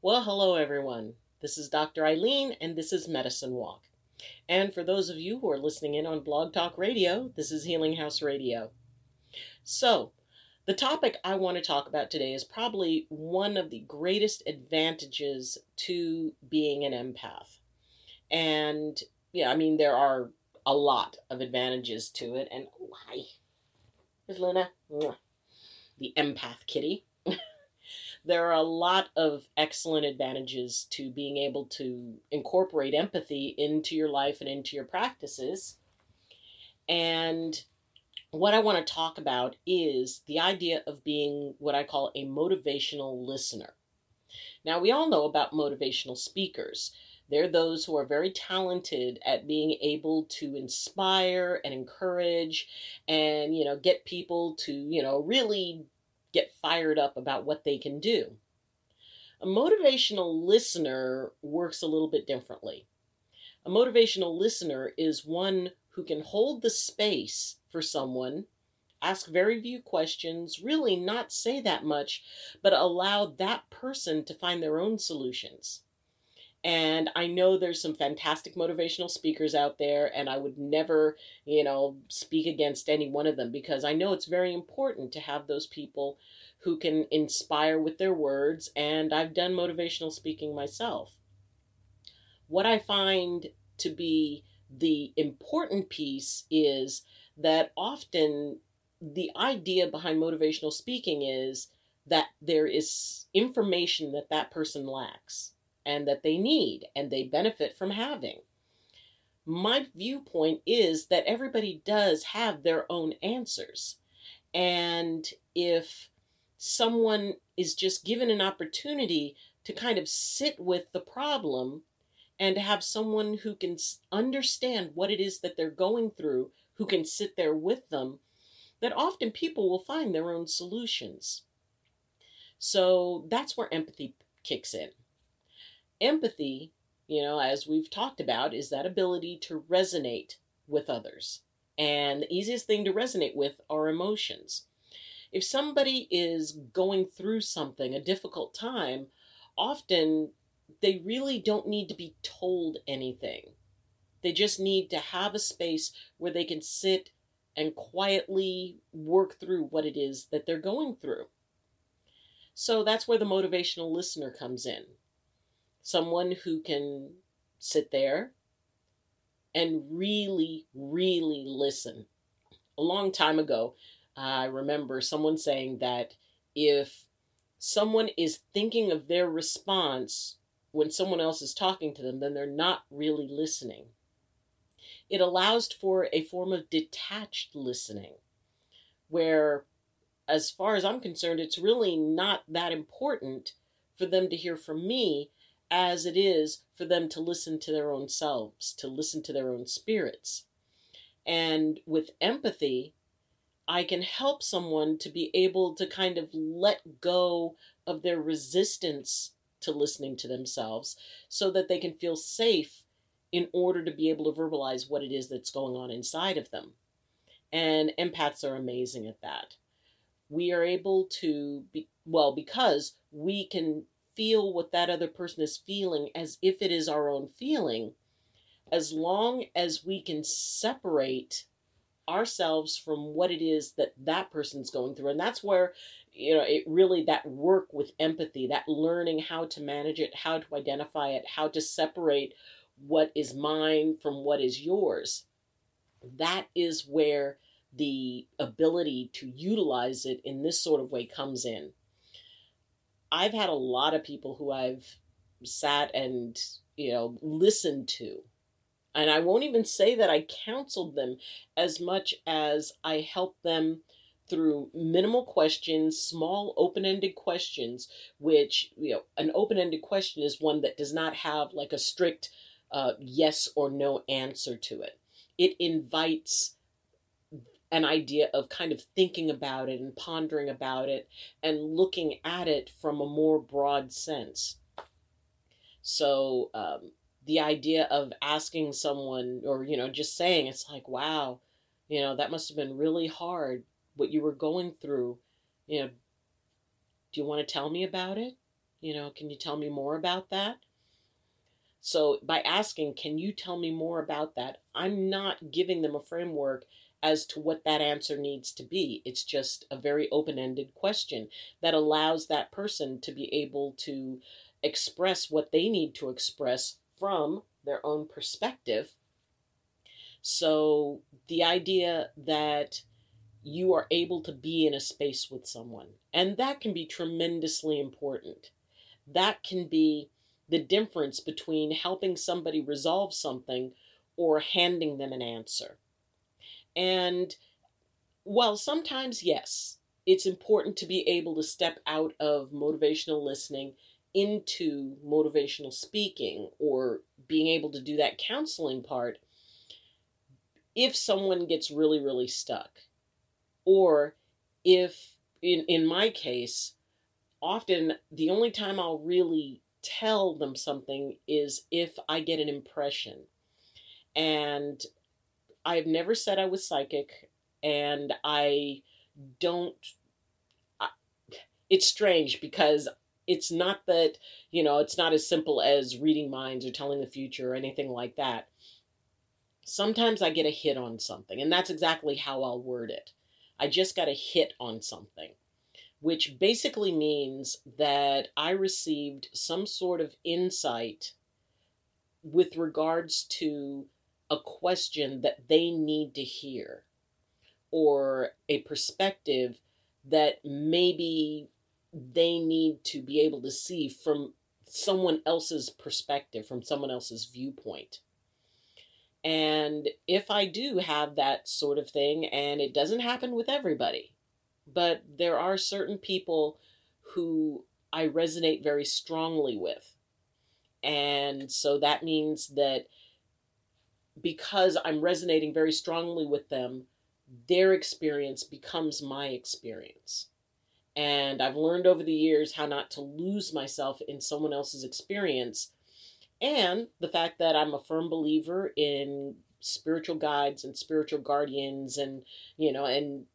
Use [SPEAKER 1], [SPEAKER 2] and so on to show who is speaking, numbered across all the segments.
[SPEAKER 1] Well, hello everyone. This is Dr. Ayleen, and this is Medicine Walk. And for those of you who are listening in on Blog Talk Radio, this is Healing House Radio. So, the topic I want to talk about today is probably one of the greatest advantages to being an empath. And yeah, I mean, there are a lot of advantages to it. And oh, hi, here's Luna, the empath kitty. There are a lot of excellent advantages to being able to incorporate empathy into your life and into your practices. And what I want to talk about is the idea of being what I call a motivational listener. Now, we all know about motivational speakers. They're those who are very talented at being able to inspire and encourage and, you know, get people to, you know, really get fired up about what they can do. A motivational listener works a little bit differently. A motivational listener is one who can hold the space for someone, ask very few questions, really not say that much, but allow that person to find their own solutions. And I know there's some fantastic motivational speakers out there, and I would never, you know, speak against any one of them because I know it's very important to have those people who can inspire with their words. And I've done motivational speaking myself. What I find to be the important piece is that often the idea behind motivational speaking is that there is information that that person lacks and that they need and they benefit from having. My viewpoint is that everybody does have their own answers. And if someone is just given an opportunity to kind of sit with the problem and to have someone who can understand what it is that they're going through, who can sit there with them, that often people will find their own solutions. So that's where empathy kicks in. Empathy, you know, as we've talked about, is that ability to resonate with others. And the easiest thing to resonate with are emotions. If somebody is going through something, a difficult time, often they really don't need to be told anything. They just need to have a space where they can sit and quietly work through what it is that they're going through. So that's where the motivational listener comes in someone who can sit there and really, really listen. A long time ago, I remember someone saying that if someone is thinking of their response when someone else is talking to them, then they're not really listening. It allows for a form of detached listening, where, as far as I'm concerned, it's really not that important for them to hear from me as it is for them to listen to their own selves, to listen to their own spirits. And with empathy, I can help someone to be able to kind of let go of their resistance to listening to themselves so that they can feel safe in order to be able to verbalize what it is that's going on inside of them. And empaths are amazing at that. We are able to be, well, because we can feel what that other person is feeling as if it is our own feeling, as long as we can separate ourselves from what it is that that person's going through. And that's where, you know, it really that work with empathy, that learning how to manage it, how to identify it, how to separate what is mine from what is yours. That is where the ability to utilize it in this sort of way comes in. I've had a lot of people who I've sat and, you know, listened to. And I won't even say that I counseled them as much as I helped them through minimal questions, small open-ended questions, which you know, an open-ended question is one that does not have like a strict uh, yes or no answer to it. It invites an idea of kind of thinking about it and pondering about it and looking at it from a more broad sense. So, um, the idea of asking someone or, you know, just saying, it's like, wow, you know, that must have been really hard what you were going through. You know, do you want to tell me about it? You know, can you tell me more about that? So, by asking, can you tell me more about that? I'm not giving them a framework as to what that answer needs to be. It's just a very open ended question that allows that person to be able to express what they need to express from their own perspective. So, the idea that you are able to be in a space with someone, and that can be tremendously important. That can be the difference between helping somebody resolve something or handing them an answer. And while sometimes, yes, it's important to be able to step out of motivational listening into motivational speaking or being able to do that counseling part if someone gets really, really stuck. Or if, in, in my case, often the only time I'll really tell them something is if I get an impression. And I've never said I was psychic, and I don't. I, it's strange because it's not that, you know, it's not as simple as reading minds or telling the future or anything like that. Sometimes I get a hit on something, and that's exactly how I'll word it. I just got a hit on something, which basically means that I received some sort of insight with regards to a question that they need to hear or a perspective that maybe they need to be able to see from someone else's perspective, from someone else's viewpoint. And if I do have that sort of thing, and it doesn't happen with everybody, but there are certain people who I resonate very strongly with. And so that means that because I'm resonating very strongly with them, their experience becomes my experience. And I've learned over the years how not to lose myself in someone else's experience. And the fact that I'm a firm believer in spiritual guides and spiritual guardians and, you know, and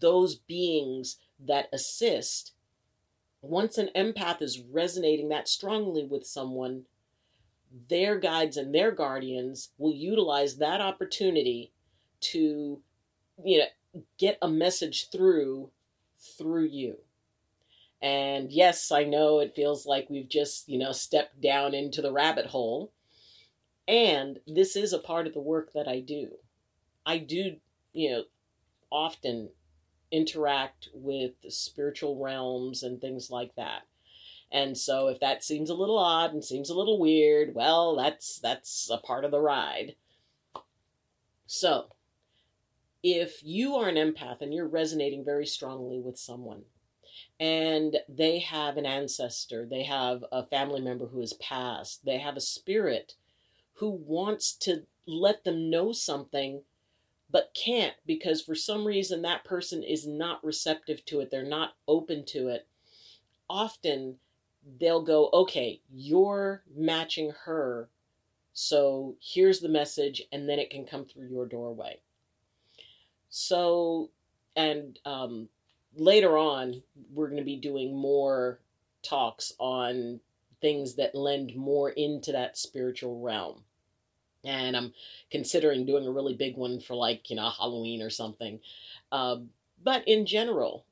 [SPEAKER 1] those beings that assist. Once an empath is resonating that strongly with someone, their guides and their guardians will utilize that opportunity to you know get a message through through you. And yes i know it feels like we've just you know stepped down into the rabbit hole. And this is a part of the work that i do. I do you know often interact with spiritual realms and things like that and so if that seems a little odd and seems a little weird, well, that's that's a part of the ride. So, if you are an empath and you're resonating very strongly with someone and they have an ancestor, they have a family member who has passed, they have a spirit who wants to let them know something but can't because for some reason that person is not receptive to it, they're not open to it. Often they'll go, okay, you're matching her. So here's the message, and then it can come through your doorway. So, and um, later on, we're going to be doing more talks on things that lend more into that spiritual realm. And I'm considering doing a really big one for like, you know, Halloween or something. Um, but in general,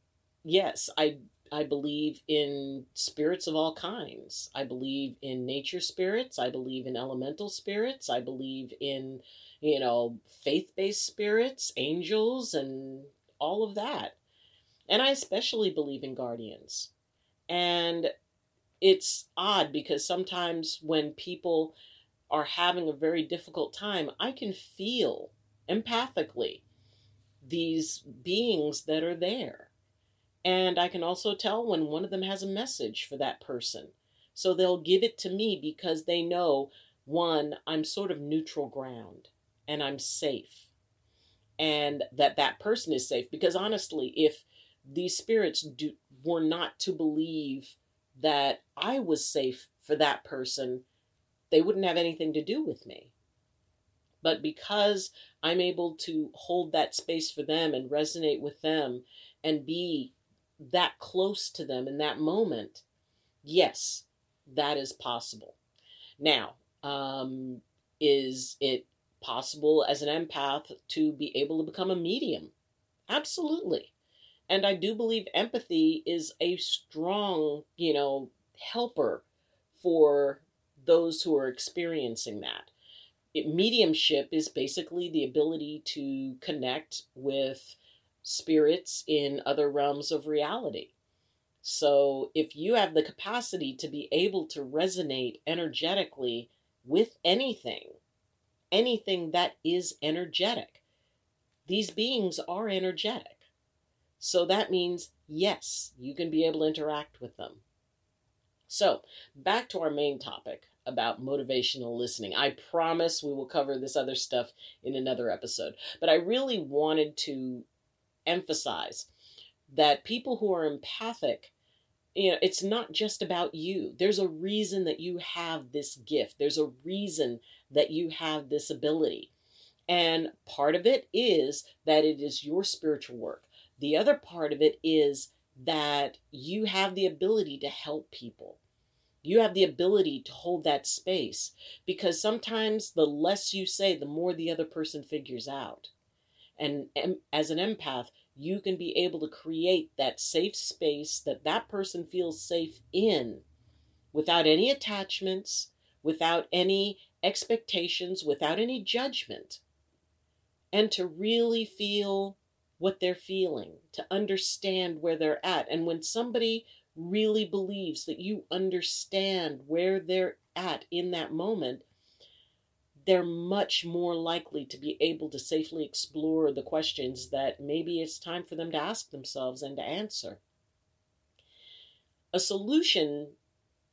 [SPEAKER 1] yes, I I believe in spirits of all kinds. I believe in nature spirits. I believe in elemental spirits. I believe in, you know, faith based spirits, angels, and all of that. And I especially believe in guardians. And it's odd because sometimes when people are having a very difficult time, I can feel empathically these beings that are there. And I can also tell when one of them has a message for that person. So they'll give it to me because they know one, I'm sort of neutral ground and I'm safe. And that that person is safe. Because honestly, if these spirits do, were not to believe that I was safe for that person, they wouldn't have anything to do with me. But because I'm able to hold that space for them and resonate with them and be that close to them in that moment, yes, that is possible. Now, um, is it possible as an empath to be able to become a medium? Absolutely. And I do believe empathy is a strong, you know, helper for those who are experiencing that. It, mediumship is basically the ability to connect with spirits in other realms of reality. So if you have the capacity to be able to resonate energetically with anything, anything that is energetic, these beings are energetic. So that means, yes, you can be able to interact with them. So, back to our main topic about motivational listening. I promise we will cover this other stuff in another episode. But I really wanted to emphasize that people who are empathic, you know, it's not just about you. There's a reason that you have this gift, there's a reason that you have this ability. And part of it is that it is your spiritual work. The other part of it is that you have the ability to help people. You have the ability to hold that space because sometimes the less you say, the more the other person figures out. And, and as an empath, you can be able to create that safe space that that person feels safe in without any attachments, without any expectations, without any judgment, and to really feel what they're feeling, to understand where they're at. And when somebody really believes that you understand where they're at in that moment, they're much more likely to be able to safely explore the questions that maybe it's time for them to ask themselves and to answer. A solution,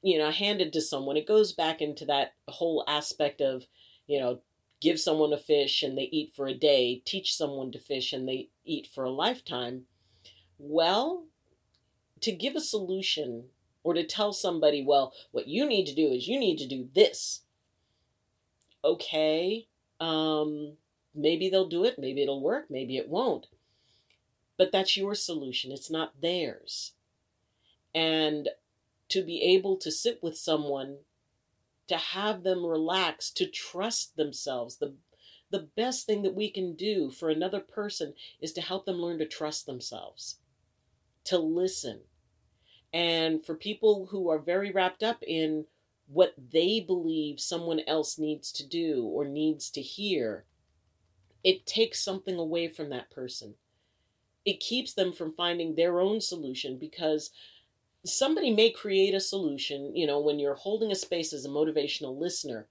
[SPEAKER 1] you know, handed to someone, it goes back into that whole aspect of, you know, give someone a fish and they eat for a day, teach someone to fish and they eat for a lifetime. Well, to give a solution or to tell somebody, well, what you need to do is you need to do this. Okay, um, maybe they'll do it, maybe it'll work, maybe it won't. But that's your solution, it's not theirs. And to be able to sit with someone to have them relax, to trust themselves. The, the best thing that we can do for another person is to help them learn to trust themselves, to listen. And for people who are very wrapped up in what they believe someone else needs to do or needs to hear, it takes something away from that person. It keeps them from finding their own solution because somebody may create a solution, you know, when you're holding a space as a motivational listener.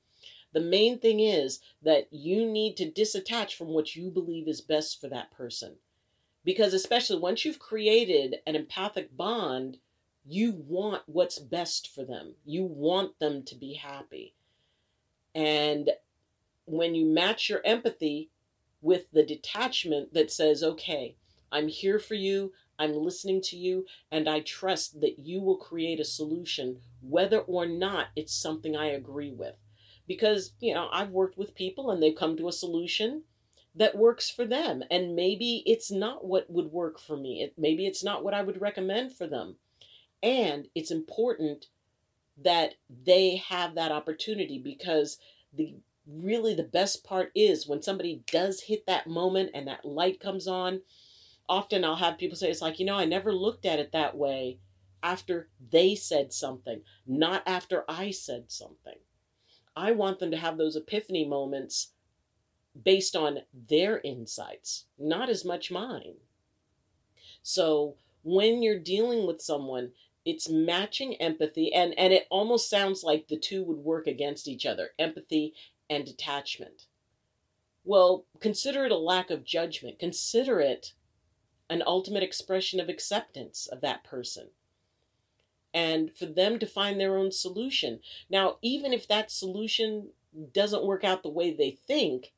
[SPEAKER 1] The main thing is that you need to disattach from what you believe is best for that person. Because, especially once you've created an empathic bond, you want what's best for them. You want them to be happy. And when you match your empathy with the detachment that says, okay, I'm here for you, I'm listening to you, and I trust that you will create a solution, whether or not it's something I agree with. Because, you know, I've worked with people and they've come to a solution that works for them. And maybe it's not what would work for me. It, maybe it's not what I would recommend for them. And it's important that they have that opportunity because the really the best part is when somebody does hit that moment and that light comes on often I'll have people say, it's like, you know, I never looked at it that way after they said something, not after I said something. I want them to have those epiphany moments based on their insights, not as much mine. So when you're dealing with someone, it's matching empathy, and, and it almost sounds like the two would work against each other empathy and detachment. Well, consider it a lack of judgment. Consider it an ultimate expression of acceptance of that person and for them to find their own solution. Now, even if that solution doesn't work out the way they think,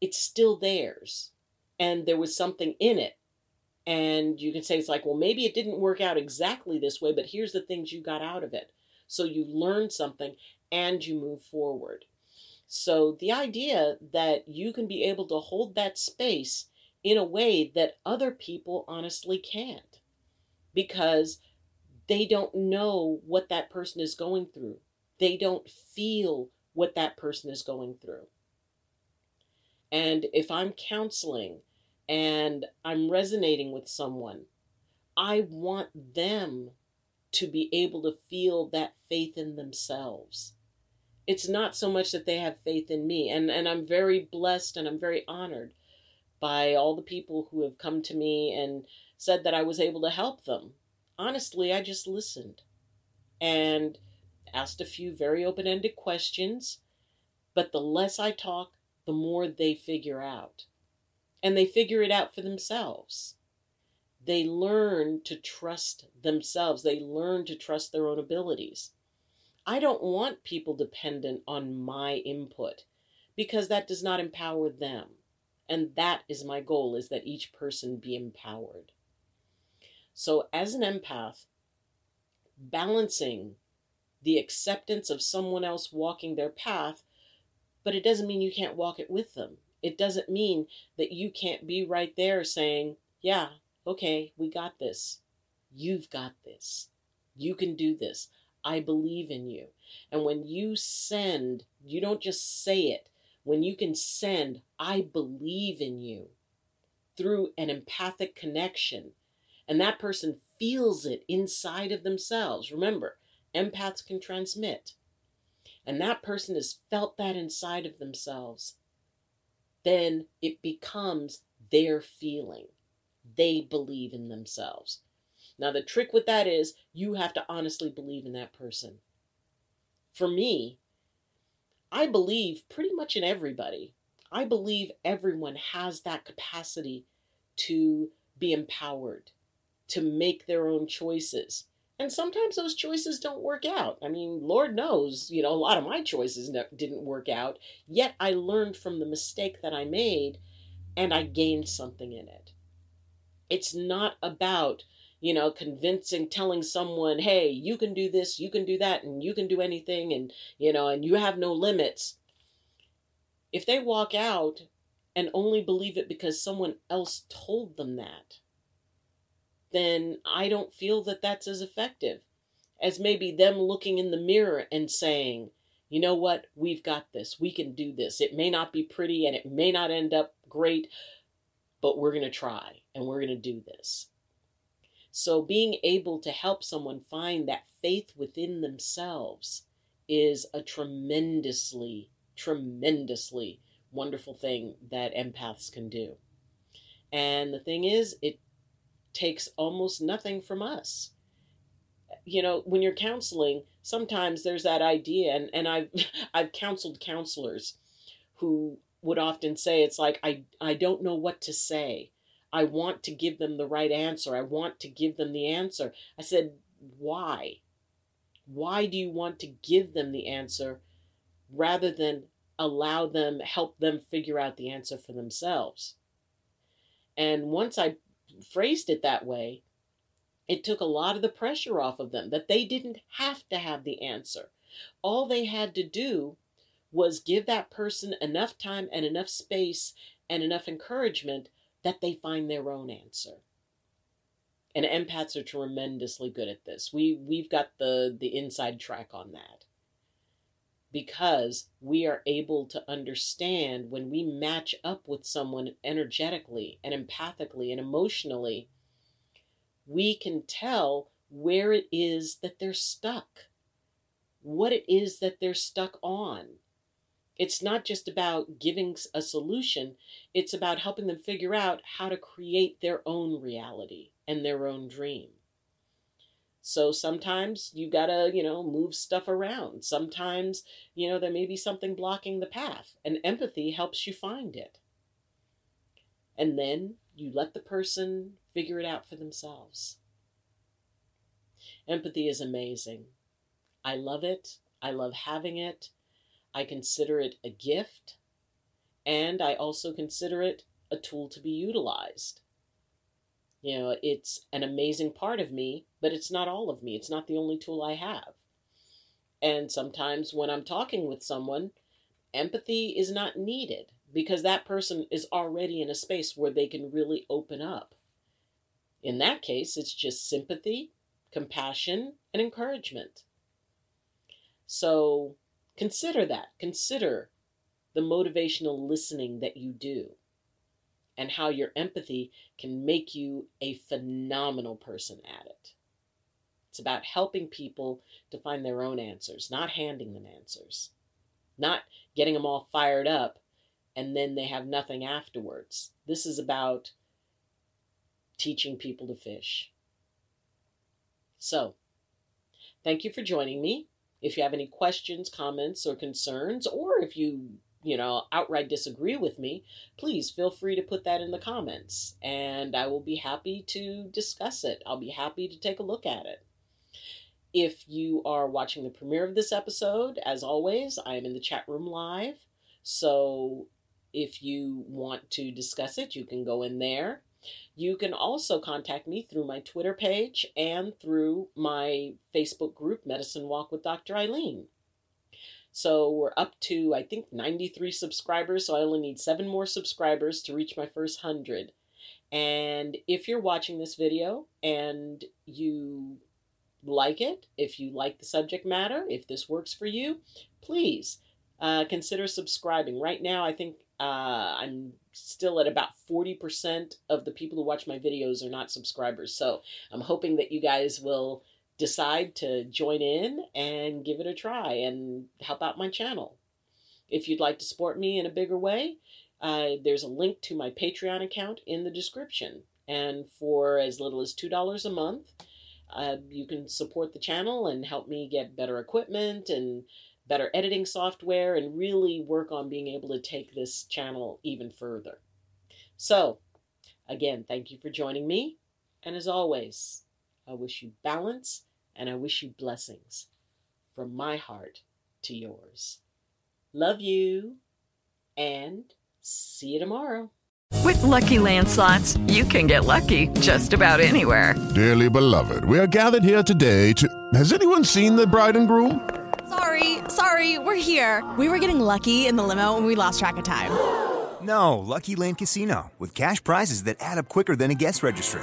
[SPEAKER 1] it's still theirs. And there was something in it. And you can say, it's like, well, maybe it didn't work out exactly this way, but here's the things you got out of it. So you learned something and you move forward. So the idea that you can be able to hold that space in a way that other people honestly can't because they don't know what that person is going through. They don't feel what that person is going through. And if I'm counseling and I'm resonating with someone, I want them to be able to feel that faith in themselves. It's not so much that they have faith in me. And, and I'm very blessed and I'm very honored by all the people who have come to me and said that I was able to help them. Honestly, I just listened and asked a few very open ended questions. But the less I talk, the more they figure out. And they figure it out for themselves. They learn to trust themselves, they learn to trust their own abilities. I don't want people dependent on my input because that does not empower them. And that is my goal is that each person be empowered. So as an empath, balancing the acceptance of someone else walking their path, but it doesn't mean you can't walk it with them. It doesn't mean that you can't be right there saying, yeah, okay, we got this. You've got this. You can do this. I believe in you. And when you send, you don't just say it. When you can send, I believe in you through an empathic connection, and that person feels it inside of themselves. Remember, empaths can transmit. And that person has felt that inside of themselves. Then it becomes their feeling. They believe in themselves. Now, the trick with that is you have to honestly believe in that person. For me, I believe pretty much in everybody. I believe everyone has that capacity to be empowered, to make their own choices. And sometimes those choices don't work out. I mean, Lord knows, you know, a lot of my choices didn't work out. Yet I learned from the mistake that I made and I gained something in it. It's not about you know, convincing, telling someone, hey, you can do this, you can do that, and you can do anything, and, you know, and you have no limits. If they walk out and only believe it because someone else told them that, then I don't feel that that's as effective as maybe them looking in the mirror and saying, you know what, we've got this, we can do this. It may not be pretty and it may not end up great, but we're going to try and we're going to do this. So, being able to help someone find that faith within themselves is a tremendously, tremendously wonderful thing that empaths can do. And the thing is, it takes almost nothing from us. You know, when you're counseling, sometimes there's that idea, and, and I've I've counseled counselors who would often say it's like I I don't know what to say. I want to give them the right answer. I want to give them the answer. I said, why? Why do you want to give them the answer rather than allow them, help them figure out the answer for themselves? And once I phrased it that way, it took a lot of the pressure off of them that they didn't have to have the answer. All they had to do was give that person enough time and enough space and enough encouragement that they find their own answer. And empaths are tremendously good at this. We we've got the the inside track on that. Because we are able to understand when we match up with someone energetically and empathically and emotionally, we can tell where it is that they're stuck, what it is that they're stuck on it's not just about giving a solution, it's about helping them figure out how to create their own reality and their own dream. So sometimes you gotta, you know, move stuff around. Sometimes, you know, there may be something blocking the path, and empathy helps you find it. And then you let the person figure it out for themselves. Empathy is amazing. I love it. I love having it. I consider it a gift. And I also consider it a tool to be utilized. You know, it's an amazing part of me, but it's not all of me. It's not the only tool I have. And sometimes when I'm talking with someone, empathy is not needed because that person is already in a space where they can really open up. In that case, it's just sympathy, compassion, and encouragement. So consider that. Consider the motivational listening that you do and how your empathy can make you a phenomenal person at it. It's about helping people to find their own answers, not handing them answers, not getting them all fired up and then they have nothing afterwards. This is about teaching people to fish. So, thank you for joining me. If you have any questions, comments, or concerns, or if you you know, outright disagree with me, please feel free to put that in the comments and I will be happy to discuss it. I'll be happy to take a look at it. If you are watching the premiere of this episode, as always, I am in the chat room live. So if you want to discuss it, you can go in there. You can also contact me through my Twitter page and through my Facebook group, Medicine Walk with Dr. Ayleen. So we're up to, I think, 93 subscribers. So I only need seven more subscribers to reach my first 100. And if you're watching this video and you like it, if you like the subject matter, if this works for you, please uh, consider subscribing. Right now, I think uh, I'm still at about 40% of the people who watch my videos are not subscribers. So I'm hoping that you guys will decide to join in and give it a try and help out my channel. If you'd like to support me in a bigger way, uh, there's a link to my Patreon account in the description. And for as little as $2 a month, uh, you can support the channel and help me get better equipment and better editing software and really work on being able to take this channel even further. So, again, thank you for joining me. And as always, I wish you balance and I wish you blessings from my heart to yours. Love you and see you tomorrow.
[SPEAKER 2] With LuckyLand Slots, you can get lucky just about anywhere.
[SPEAKER 3] Dearly beloved, we are gathered here today to. Has anyone seen the bride and groom?
[SPEAKER 4] Sorry, sorry, we're here. We were getting lucky in the limo and we lost track of time.
[SPEAKER 5] No, Lucky Land Casino, with cash prizes that add up quicker than a guest registry.